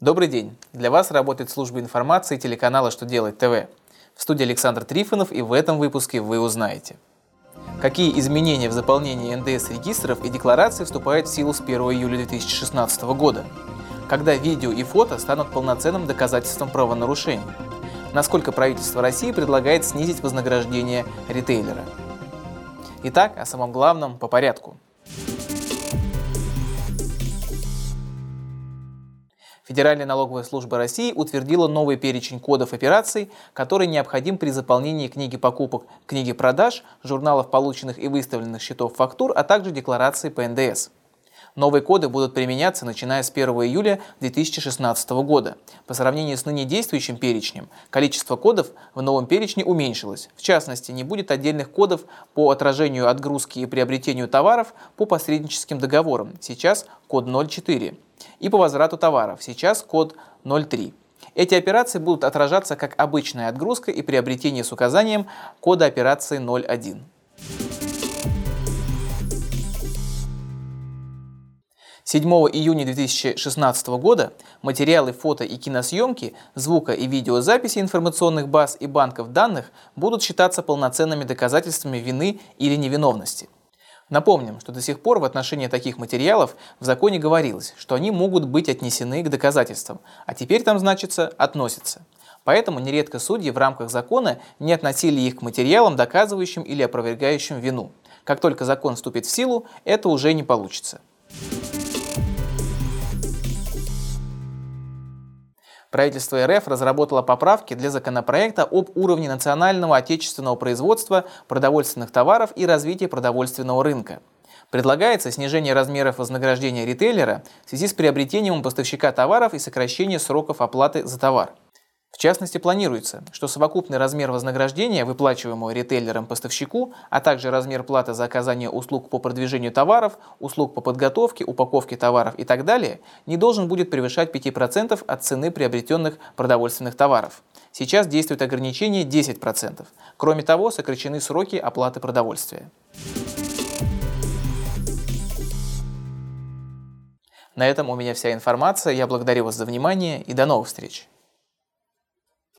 Добрый день! Для вас работает служба информации телеканала «Что делать ТВ». В студии Александр Трифонов и в этом выпуске вы узнаете. Какие изменения в заполнении НДС-регистров и деклараций вступают в силу с 1 июля 2016 года? Когда видео и фото станут полноценным доказательством правонарушений? Насколько правительство России предлагает снизить вознаграждение ритейлера? Итак, о самом главном по порядку – Федеральная налоговая служба России утвердила новый перечень кодов операций, который необходим при заполнении книги покупок, книги продаж, журналов полученных и выставленных счетов фактур, а также декларации по НДС. Новые коды будут применяться начиная с 1 июля 2016 года. По сравнению с ныне действующим перечнем, количество кодов в новом перечне уменьшилось. В частности, не будет отдельных кодов по отражению отгрузки и приобретению товаров по посредническим договорам. Сейчас код 04 и по возврату товаров, сейчас код 03. Эти операции будут отражаться как обычная отгрузка и приобретение с указанием кода операции 01. 7 июня 2016 года материалы фото и киносъемки, звука и видеозаписи информационных баз и банков данных будут считаться полноценными доказательствами вины или невиновности – Напомним, что до сих пор в отношении таких материалов в законе говорилось, что они могут быть отнесены к доказательствам, а теперь там значится «относятся». Поэтому нередко судьи в рамках закона не относили их к материалам, доказывающим или опровергающим вину. Как только закон вступит в силу, это уже не получится. Правительство РФ разработало поправки для законопроекта об уровне национального отечественного производства продовольственных товаров и развития продовольственного рынка. Предлагается снижение размеров вознаграждения ритейлера в связи с приобретением у поставщика товаров и сокращение сроков оплаты за товар. В частности, планируется, что совокупный размер вознаграждения, выплачиваемого ритейлером поставщику, а также размер платы за оказание услуг по продвижению товаров, услуг по подготовке, упаковке товаров и так далее, не должен будет превышать 5% от цены приобретенных продовольственных товаров. Сейчас действует ограничение 10%. Кроме того, сокращены сроки оплаты продовольствия. На этом у меня вся информация. Я благодарю вас за внимание и до новых встреч.